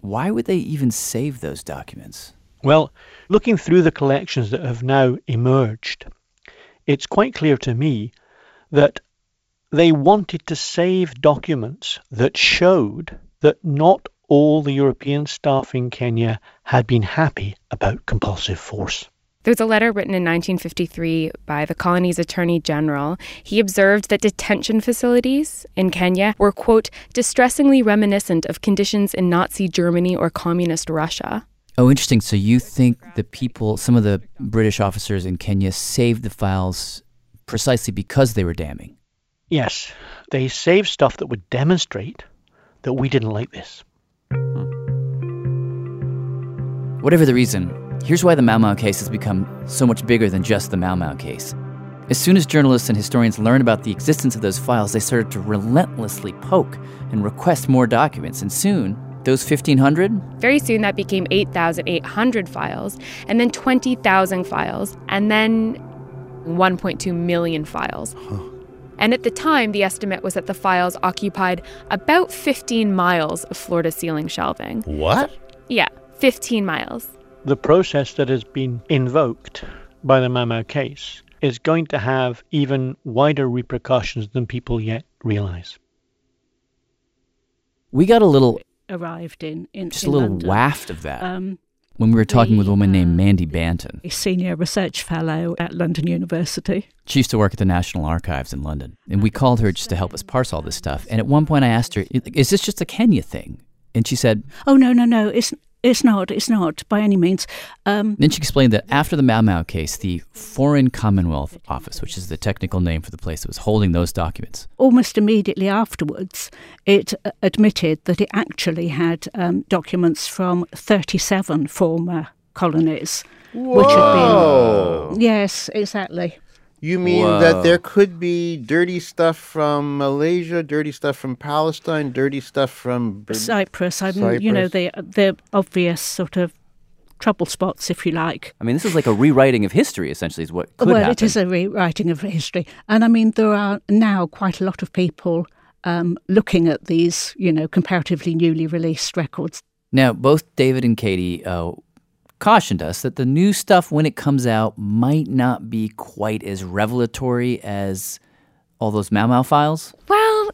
S7: Why would they even save those documents?
S13: Well, looking through the collections that have now emerged, it's quite clear to me that they wanted to save documents that showed that not all the European staff in Kenya had been happy about compulsive force.
S8: There's a letter written in 1953 by the colony's attorney general. He observed that detention facilities in Kenya were, quote, distressingly reminiscent of conditions in Nazi Germany or communist Russia.
S7: Oh, interesting. So you think the people, some of the British officers in Kenya saved the files precisely because they were damning?
S13: Yes. They saved stuff that would demonstrate that we didn't like this. Hmm.
S7: Whatever the reason, here's why the Mau Mau case has become so much bigger than just the Mau Mau case. As soon as journalists and historians learned about the existence of those files, they started to relentlessly poke and request more documents, and soon, those 1,500?
S8: Very soon, that became 8,800 files, and then 20,000 files, and then 1.2 million files. Huh. And at the time, the estimate was that the files occupied about 15 miles of floor to ceiling shelving.
S6: What?
S8: Yeah, 15 miles.
S13: The process that has been invoked by the Mau Mau case is going to have even wider repercussions than people yet realize.
S7: We got a little
S32: arrived in, in
S7: just
S32: in
S7: a little
S32: London.
S7: waft of that
S32: Um,
S7: when we were talking with a woman named Mandy Banton.
S32: a senior research fellow at London University.
S7: She used to work at the National Archives in London, and we called her just to help us parse all this stuff. And at one point, I asked her, "Is this just a Kenya thing?" And she said,
S32: Oh no, no, no! It's it's not. It's not by any means. Um,
S7: Then she explained that after the Mau Mau case, the Foreign Commonwealth Office, which is the technical name for the place that was holding those documents,
S32: almost immediately afterwards, it uh, admitted that it actually had um, documents from 37 former colonies, which had been. Yes, exactly.
S6: You mean
S32: Whoa.
S6: that there could be dirty stuff from Malaysia, dirty stuff from Palestine, dirty stuff from Ber-
S32: Cyprus, I mean, you know,
S6: Cyprus?
S32: the the obvious sort of trouble spots, if you like.
S33: I mean, this is like a rewriting of history, essentially, is what could
S32: well,
S33: happen.
S32: it is a rewriting of history, and I mean, there are now quite a lot of people um, looking at these, you know, comparatively newly released records.
S7: Now, both David and Katie uh, cautioned us that the new stuff, when it comes out, might not be quite as revelatory as all those Mau Mau files.
S8: Well,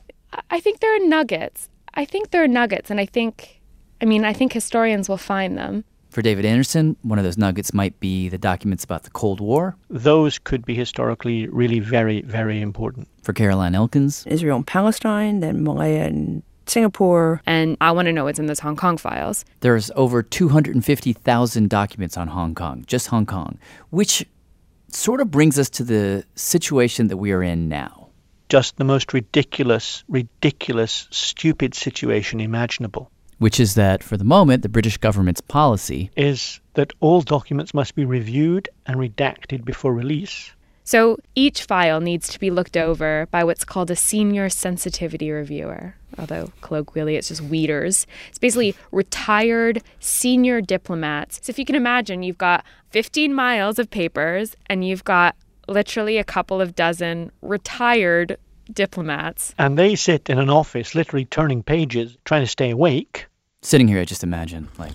S8: I think there are nuggets. I think there are nuggets, and I think, I mean, I think historians will find them.
S7: For David Anderson, one of those nuggets might be the documents about the Cold War.
S13: Those could be historically really very, very important.
S7: For Caroline Elkins,
S5: Israel and Palestine, then Malaya and Singapore.
S8: And I want to know what's in those Hong Kong files.
S7: there's over 250,000 documents on Hong Kong, just Hong Kong, which sort of brings us to the situation that we are in now.
S13: Just the most ridiculous, ridiculous, stupid situation imaginable.
S7: which is that for the moment, the British government's policy
S13: is that all documents must be reviewed and redacted before release.
S8: So each file needs to be looked over by what's called a senior sensitivity reviewer, although colloquially it's just weeders. It's basically retired senior diplomats. So if you can imagine, you've got 15 miles of papers and you've got literally a couple of dozen retired diplomats.
S13: And they sit in an office, literally turning pages, trying to stay awake.
S7: Sitting here, I just imagine, like,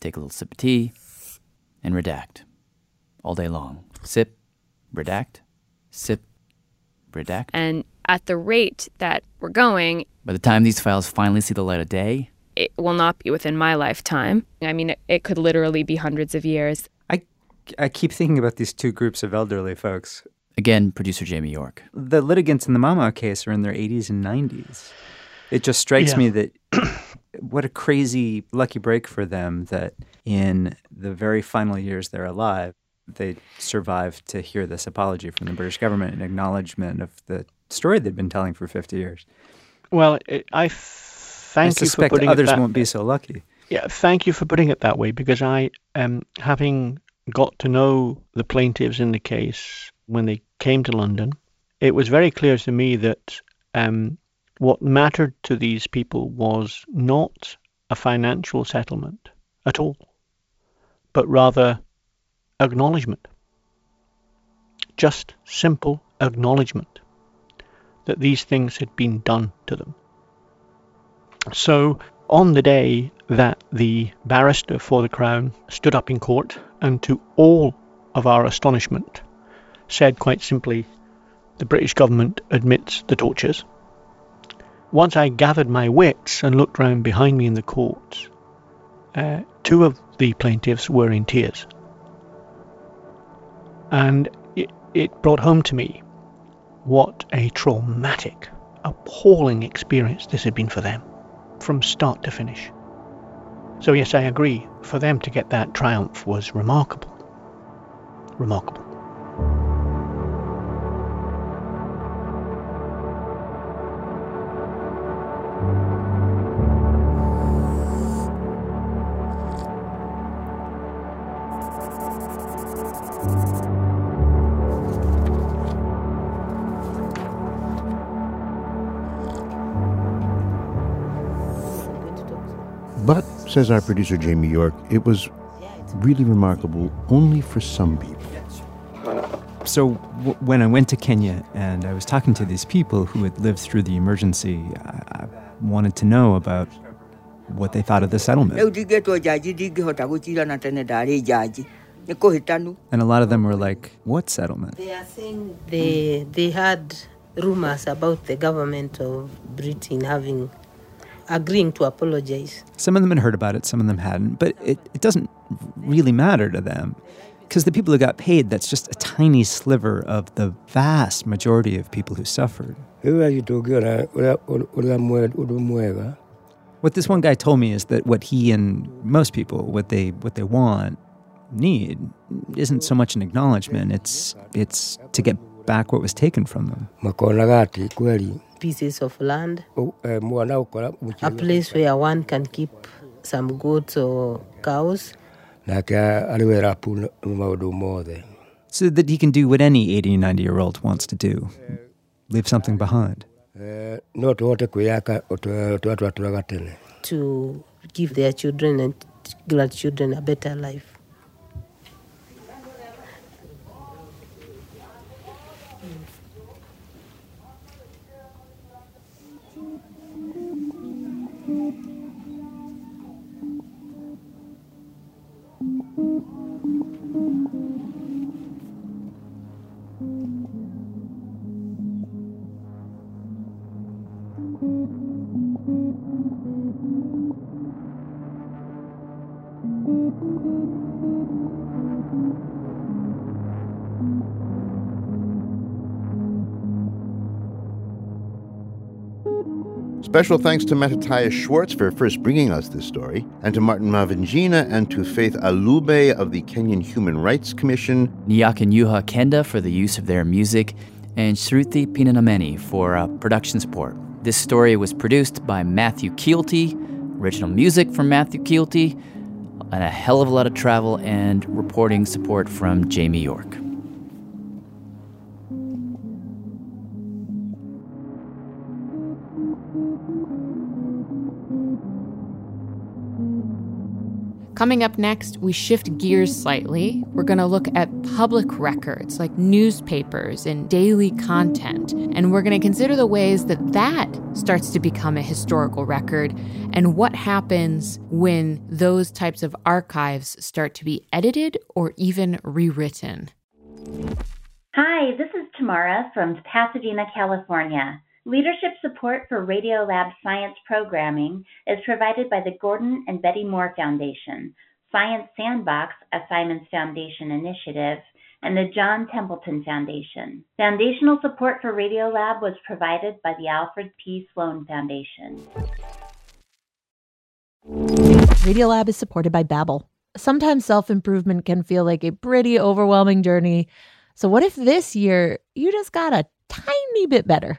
S7: take a little sip of tea and redact all day long. Sip, redact, sip, redact.
S8: And at the rate that we're going,
S7: by the time these files finally see the light of day,
S8: it will not be within my lifetime. I mean, it, it could literally be hundreds of years.
S2: I, I keep thinking about these two groups of elderly folks.
S7: Again, producer Jamie York.
S2: The litigants in the Mau Mau case are in their 80s and 90s. It just strikes
S13: Yeah.
S2: me that what a crazy lucky break for them that in the very final years they're alive, they survived to hear this apology from the British government in acknowledgement of the story they'd been telling for 50 years.
S13: Well, it, I thank
S2: I
S13: you for putting
S2: others
S13: it that,
S2: won't be so lucky.
S13: Yeah, thank you for putting it that way because I, um, having got to know the plaintiffs in the case when they came to London, it was very clear to me that um, what mattered to these people was not a financial settlement at all, but rather acknowledgement. Just simple acknowledgement that these things had been done to them. So, on the day that the barrister for the Crown stood up in court and, to all of our astonishment, said quite simply, the British government admits the tortures. Once I gathered my wits and looked round behind me in the court, uh, two of the plaintiffs were in tears. And it, it brought home to me what a traumatic, appalling experience this had been for them, from start to finish. So, yes, I agree. For them to get that triumph was remarkable. Remarkable.
S6: Says our producer Jamie York, it was really remarkable only for some people.
S2: So w- when I went to Kenya and I was talking to these people who had lived through the emergency, I, I wanted to know about what they thought of the settlement.
S34: rĩu ndingĩtwo njanji ndingĩhota gũcirana tene ndarĩ njanji nĩ kũhĩtanu
S2: And a lot of them were like, What settlement?
S20: They are saying they they had rumors about the government of Britain having agreeing to apologize.
S2: Some of them had heard about it, some of them hadn't, but it, it doesn't really matter to them. Because the people who got paid, that's just a tiny sliver of the vast majority of people who suffered. What this one guy told me is that what he and most people, what they what they want, need, isn't so much an acknowledgement. It's it's to get back what was taken from them.
S20: Pieces of land, a place where one can keep some goats or cows.
S2: So that he can do what any 80 90 year old wants to do leave something behind.
S20: to give their children and grandchildren a better life.
S6: Special thanks to Mattathias Schwartz for first bringing us this story, and to Martin Mavenjina and to Faith Alubbe of the Kenyan Human Rights Commission.
S7: Nyakinyua Kenda for the use of their music, and Sruthi Pinnamaneni for uh, production support. This story was produced by Matthew Kielty, Original music from Matthew Kielty, and a hell of a lot of travel and reporting support from Jamie York.
S35: Coming up next, we shift gears slightly. We're going to look at public records like newspapers and daily content. And we're going to consider the ways that that starts to become a historical record and what happens when those types of archives start to be edited or even rewritten.
S36: Hi, this is Tamara from Pasadena, California. Leadership support for Radiolab science programming is provided by the Gordon and Betty Moore Foundation, Science Sandbox, a Simons Foundation initiative, and the John Templeton Foundation. Foundational support for Radiolab was provided by the Alfred P. Sloan Foundation.
S3: Radiolab is supported by Babbel. Sometimes self-improvement can feel like a pretty overwhelming journey. So what if this year you just got a tiny bit better?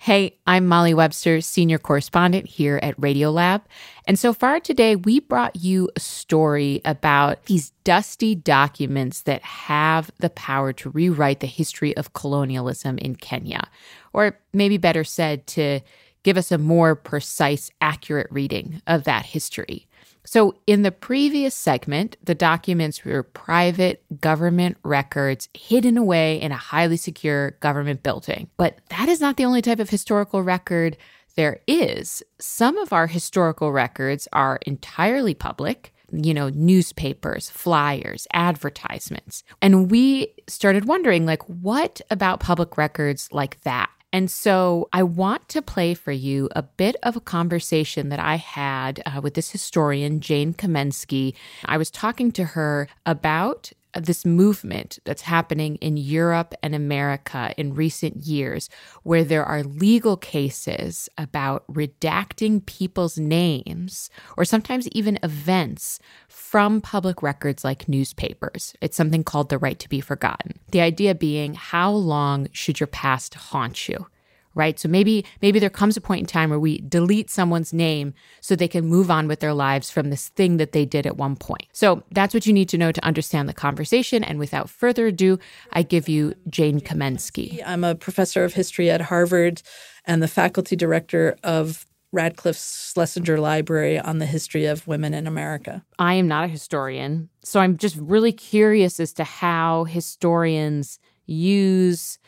S35: Hey, I'm Molly Webster, senior correspondent here at Radiolab. And so far today, we brought you a story about these dusty documents that have the power to rewrite the history of colonialism in Kenya. Or maybe better said, to give us a more precise, accurate reading of that history. So, in the previous segment, the documents were private government records hidden away in a highly secure government building. But that is not the only type of historical record there is. Some of our historical records are entirely public you know, newspapers, flyers, advertisements. And we started wondering like what about public records like that and so I want to play for you a bit of a conversation that I had uh, with this historian, Jane Kamensky. I was talking to her about Uh, this movement that's happening in Europe and America in recent years, where there are legal cases about redacting people's names or sometimes even events from public records like newspapers. It's something called the right to be forgotten. The idea being, how long should your past haunt you? Right? So maybe maybe there comes a point in time where we delete someone's name so they can move on with their lives from this thing that they did at one point. So that's what you need to know to understand the conversation. And without further ado, I give you Jane Kamensky.
S37: I'm a professor of history at Harvard and the faculty director of Radcliffe's Schlesinger Library on the history of women in America.
S35: I am not a historian, so I'm just really curious as to how historians use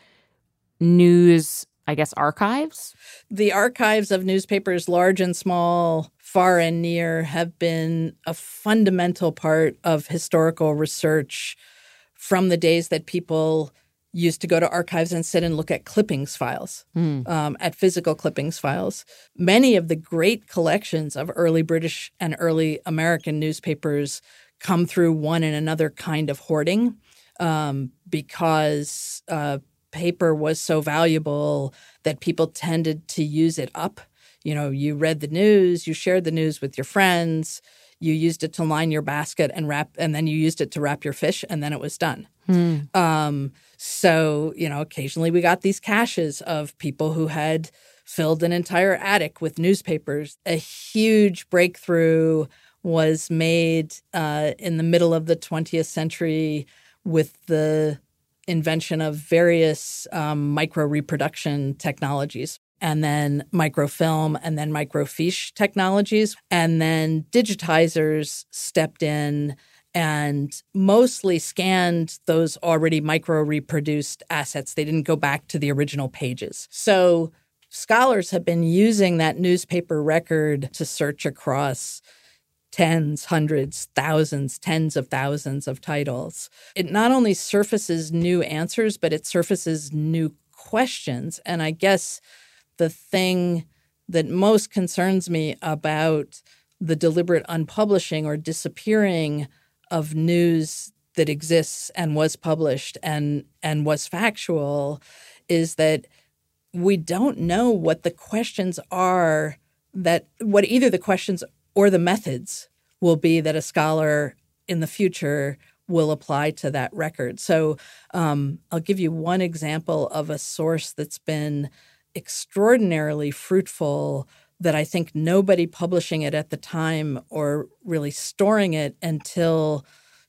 S35: news I guess, archives?
S37: The archives of newspapers, large and small, far and near, have been a fundamental part of historical research from the days that people used to go to archives and sit and look at clippings files, mm. um, at physical clippings files. Many of the great collections of early British and early American newspapers come through one and another kind of hoarding um, because uh, paper was so valuable that people tended to use it up. You know, you read the news, you shared the news with your friends, you used it to line your basket and wrap, and then you used it to wrap your fish, and then it was done. Hmm. Um, so, you know, occasionally we got these caches of people who had filled an entire attic with newspapers. A huge breakthrough was made uh, in the middle of the 20th century with the invention of various um, micro reproduction technologies and then microfilm and then microfiche technologies. And then digitizers stepped in and mostly scanned those already micro reproduced assets. They didn't go back to the original pages. So scholars have been using that newspaper record to search across tens, hundreds, thousands, tens of thousands of titles. It not only surfaces new answers, but it surfaces new questions. And I guess the thing that most concerns me about the deliberate unpublishing or disappearing of news that exists and was published and and was factual is that we don't know what the questions are that what either the questions or the methods will be that a scholar in the future will apply to that record. So um, I'll give you one example of a source that's been extraordinarily fruitful that I think nobody publishing it at the time or really storing it until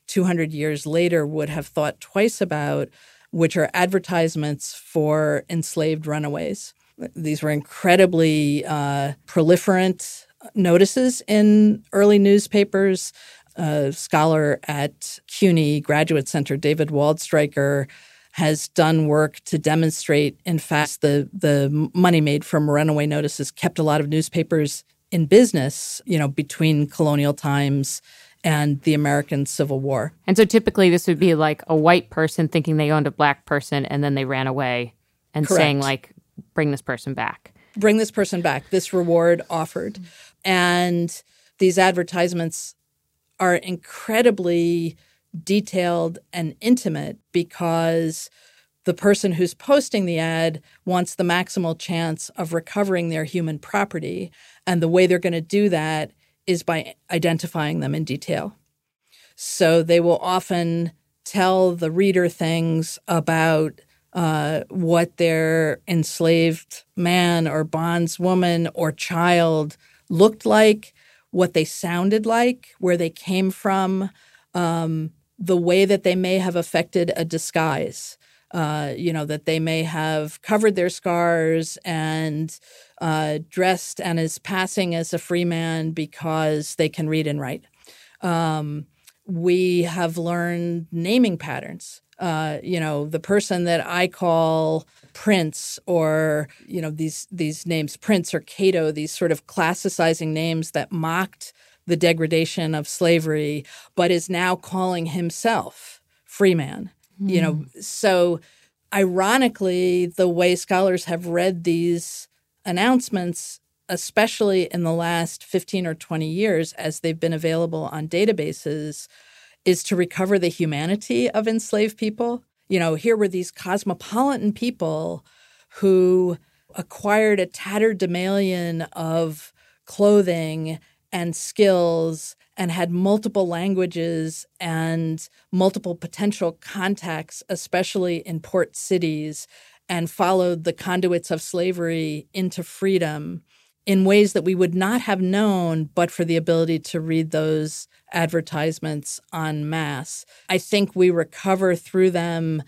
S37: 200 years later would have thought twice about, which are advertisements for enslaved runaways. These were incredibly uh, proliferant notices in early newspapers. A scholar at CUNY Graduate Center, David Waldstreicher, has done work to demonstrate, in fact, the the money made from runaway notices kept a lot of newspapers in business, you know, between colonial times and the American Civil War.
S35: And so typically this would be like a white person thinking they owned a black person and then they ran away and
S37: Correct.
S35: saying like bring this person back.
S37: Bring this person back. This reward offered. And these advertisements are incredibly detailed and intimate because the person who's posting the ad wants the maximal chance of recovering their human property. And the way they're going to do that is by identifying them in detail. So they will often tell the reader things about uh, what their enslaved man or bondswoman or child looked like, what they sounded like, where they came from, um, the way that they may have affected a disguise. Uh, you know, that they may have covered their scars and uh, dressed and is passing as a free man because they can read and write. Um, we have learned naming patterns. Uh, you know, the person that I call Prince, or you know, these these names, Prince or Cato, these sort of classicizing names that mocked the degradation of slavery, but is now calling himself free man. Mm. You know, so ironically, the way scholars have read these announcements, especially in the last 15 or 20 years, as they've been available on databases, is to recover the humanity of enslaved people. You know, here were these cosmopolitan people who acquired a tatterdemalion of clothing and skills and had multiple languages and multiple potential contacts, especially in port cities, and followed the conduits of slavery into freedom in ways that we would not have known but for the ability to read those advertisements en masse. I think we recover through them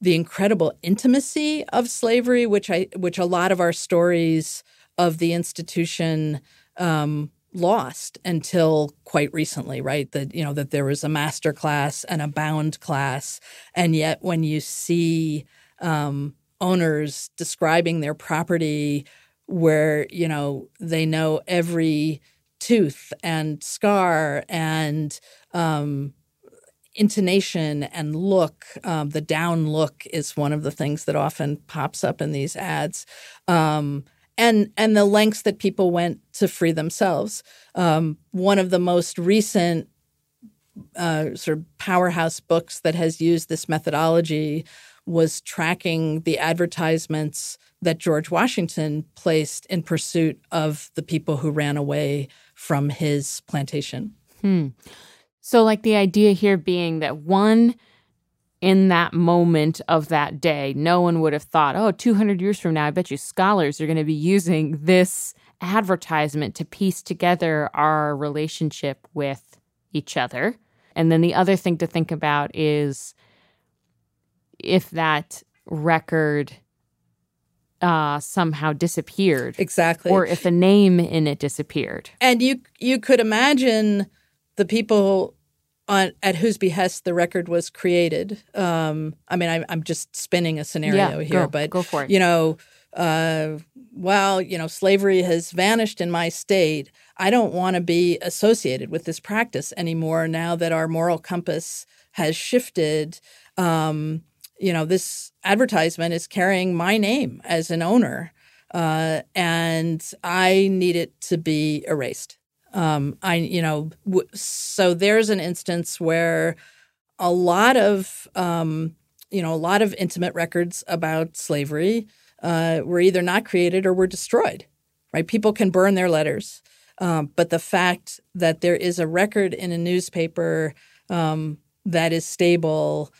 S37: the incredible intimacy of slavery, which I which a lot of our stories of the institution um, lost until quite recently, right? That you know that there was a master class and a bound class, and yet when you see um, owners describing their property, where you know they know every tooth and scar and um, intonation and look. Um, the down look is one of the things that often pops up in these ads. Um, and and the lengths that people went to free themselves. Um, one of the most recent uh, sort of powerhouse books that has used this methodology was tracking the advertisements that George Washington placed in pursuit of the people who ran away from his plantation.
S35: Hmm. So, like the idea here being that one in that moment of that day, no one would have thought, oh, 200 years from now, I bet you scholars are going to be using this advertisement to piece together our relationship with each other. And then the other thing to think about is if that record uh, somehow disappeared.
S37: Exactly.
S35: Or if a name in it disappeared.
S37: And you you could imagine the people on at whose behest the record was created. Um, I mean, I, I'm just spinning a scenario
S35: Yeah,
S37: here,
S35: go-
S37: but
S35: go for it.
S37: You know, uh, well, you know, slavery has vanished in my state. I don't want to be associated with this practice anymore now that our moral compass has shifted. Um, you know, this advertisement is carrying my name as an owner, uh, and I need it to be erased. Um, I, you know, w- so there's an instance where a lot of, um, you know, a lot of intimate records about slavery uh, were either not created or were destroyed. Right? People can burn their letters, um, but the fact that there is a record in a newspaper um, that is stable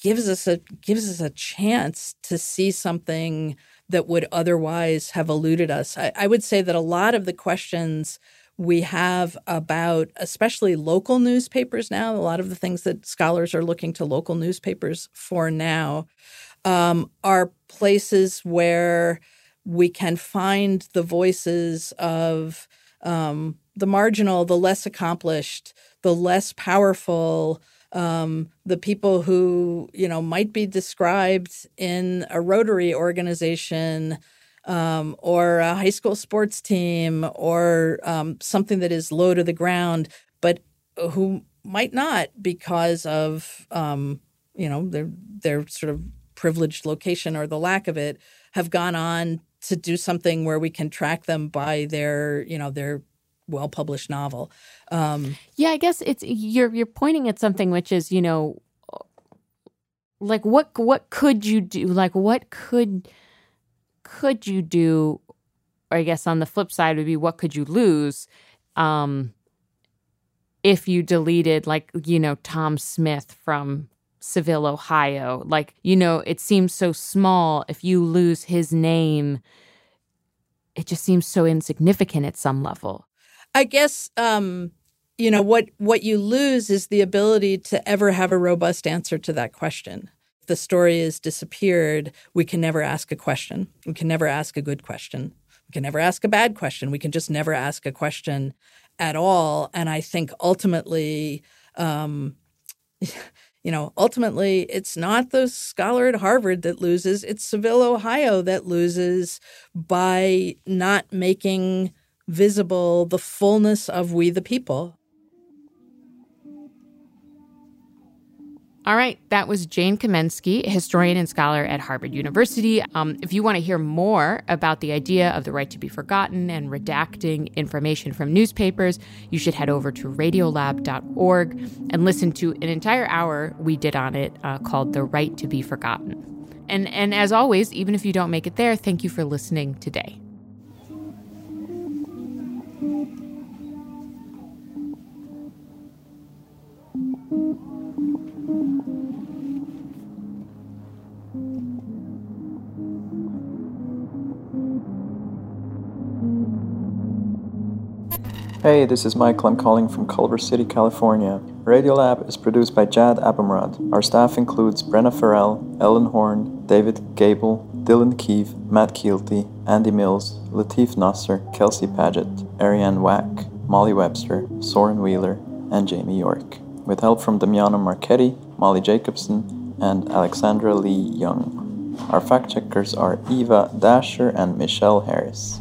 S37: gives us a gives us a chance to see something that would otherwise have eluded us. I, I would say that a lot of the questions we have about especially local newspapers now, a lot of the things that scholars are looking to local newspapers for now um, are places where we can find the voices of um, the marginal, the less accomplished, the less powerful, um, the people who you know might be described in a Rotary organization um, or a high school sports team or um, something that is low to the ground, but who might not because of um, you know their their sort of privileged location or the lack of it have gone on to do something where we can track them by their you know their well published novel. Um,
S35: Yeah, I guess it's you're you're pointing at something which is, you know, like what what could you do? Like what could could you do? Or I guess on the flip side would be what could you lose um if you deleted like, you know, Tom Smith from Seville, Ohio. Like, you know, it seems so small if you lose his name. It just seems so insignificant at some level.
S37: I guess um, you know what what you lose is the ability to ever have a robust answer to that question. The story is disappeared, we can never ask a question. We can never ask a good question. We can never ask a bad question. We can just never ask a question at all. And I think ultimately, um, you know, ultimately, it's not the scholar at Harvard that loses; it's Seville, Ohio, that loses by not making visible the fullness of we the people.
S35: All right, that was Jane Kamensky, historian and scholar at Harvard University. Um, if you want to hear more about the idea of the right to be forgotten and redacting information from newspapers, you should head over to radiolab.org and listen to an entire hour we did on it uh, called The Right to Be Forgotten. And, and as always, even if you don't make it there, thank you for listening today.
S38: Hey, this is Michael. I'm calling from Culver City, California. Radiolab is produced by Jad Abumrad. Our staff includes Brenna Farrell, Ellen Horne, David Gebel, Dylan Keefe, Matt Kielty, Andy Mills, Latif Nasser, Kelsey Padgett, Arianne Wack, Molly Webster, Soren Wheeler, and Jamie York. With help from Damiano Marchetti, Molly Jacobson, and Alexandra Lee Young. Our fact checkers are Eva Dasher and Michelle Harris.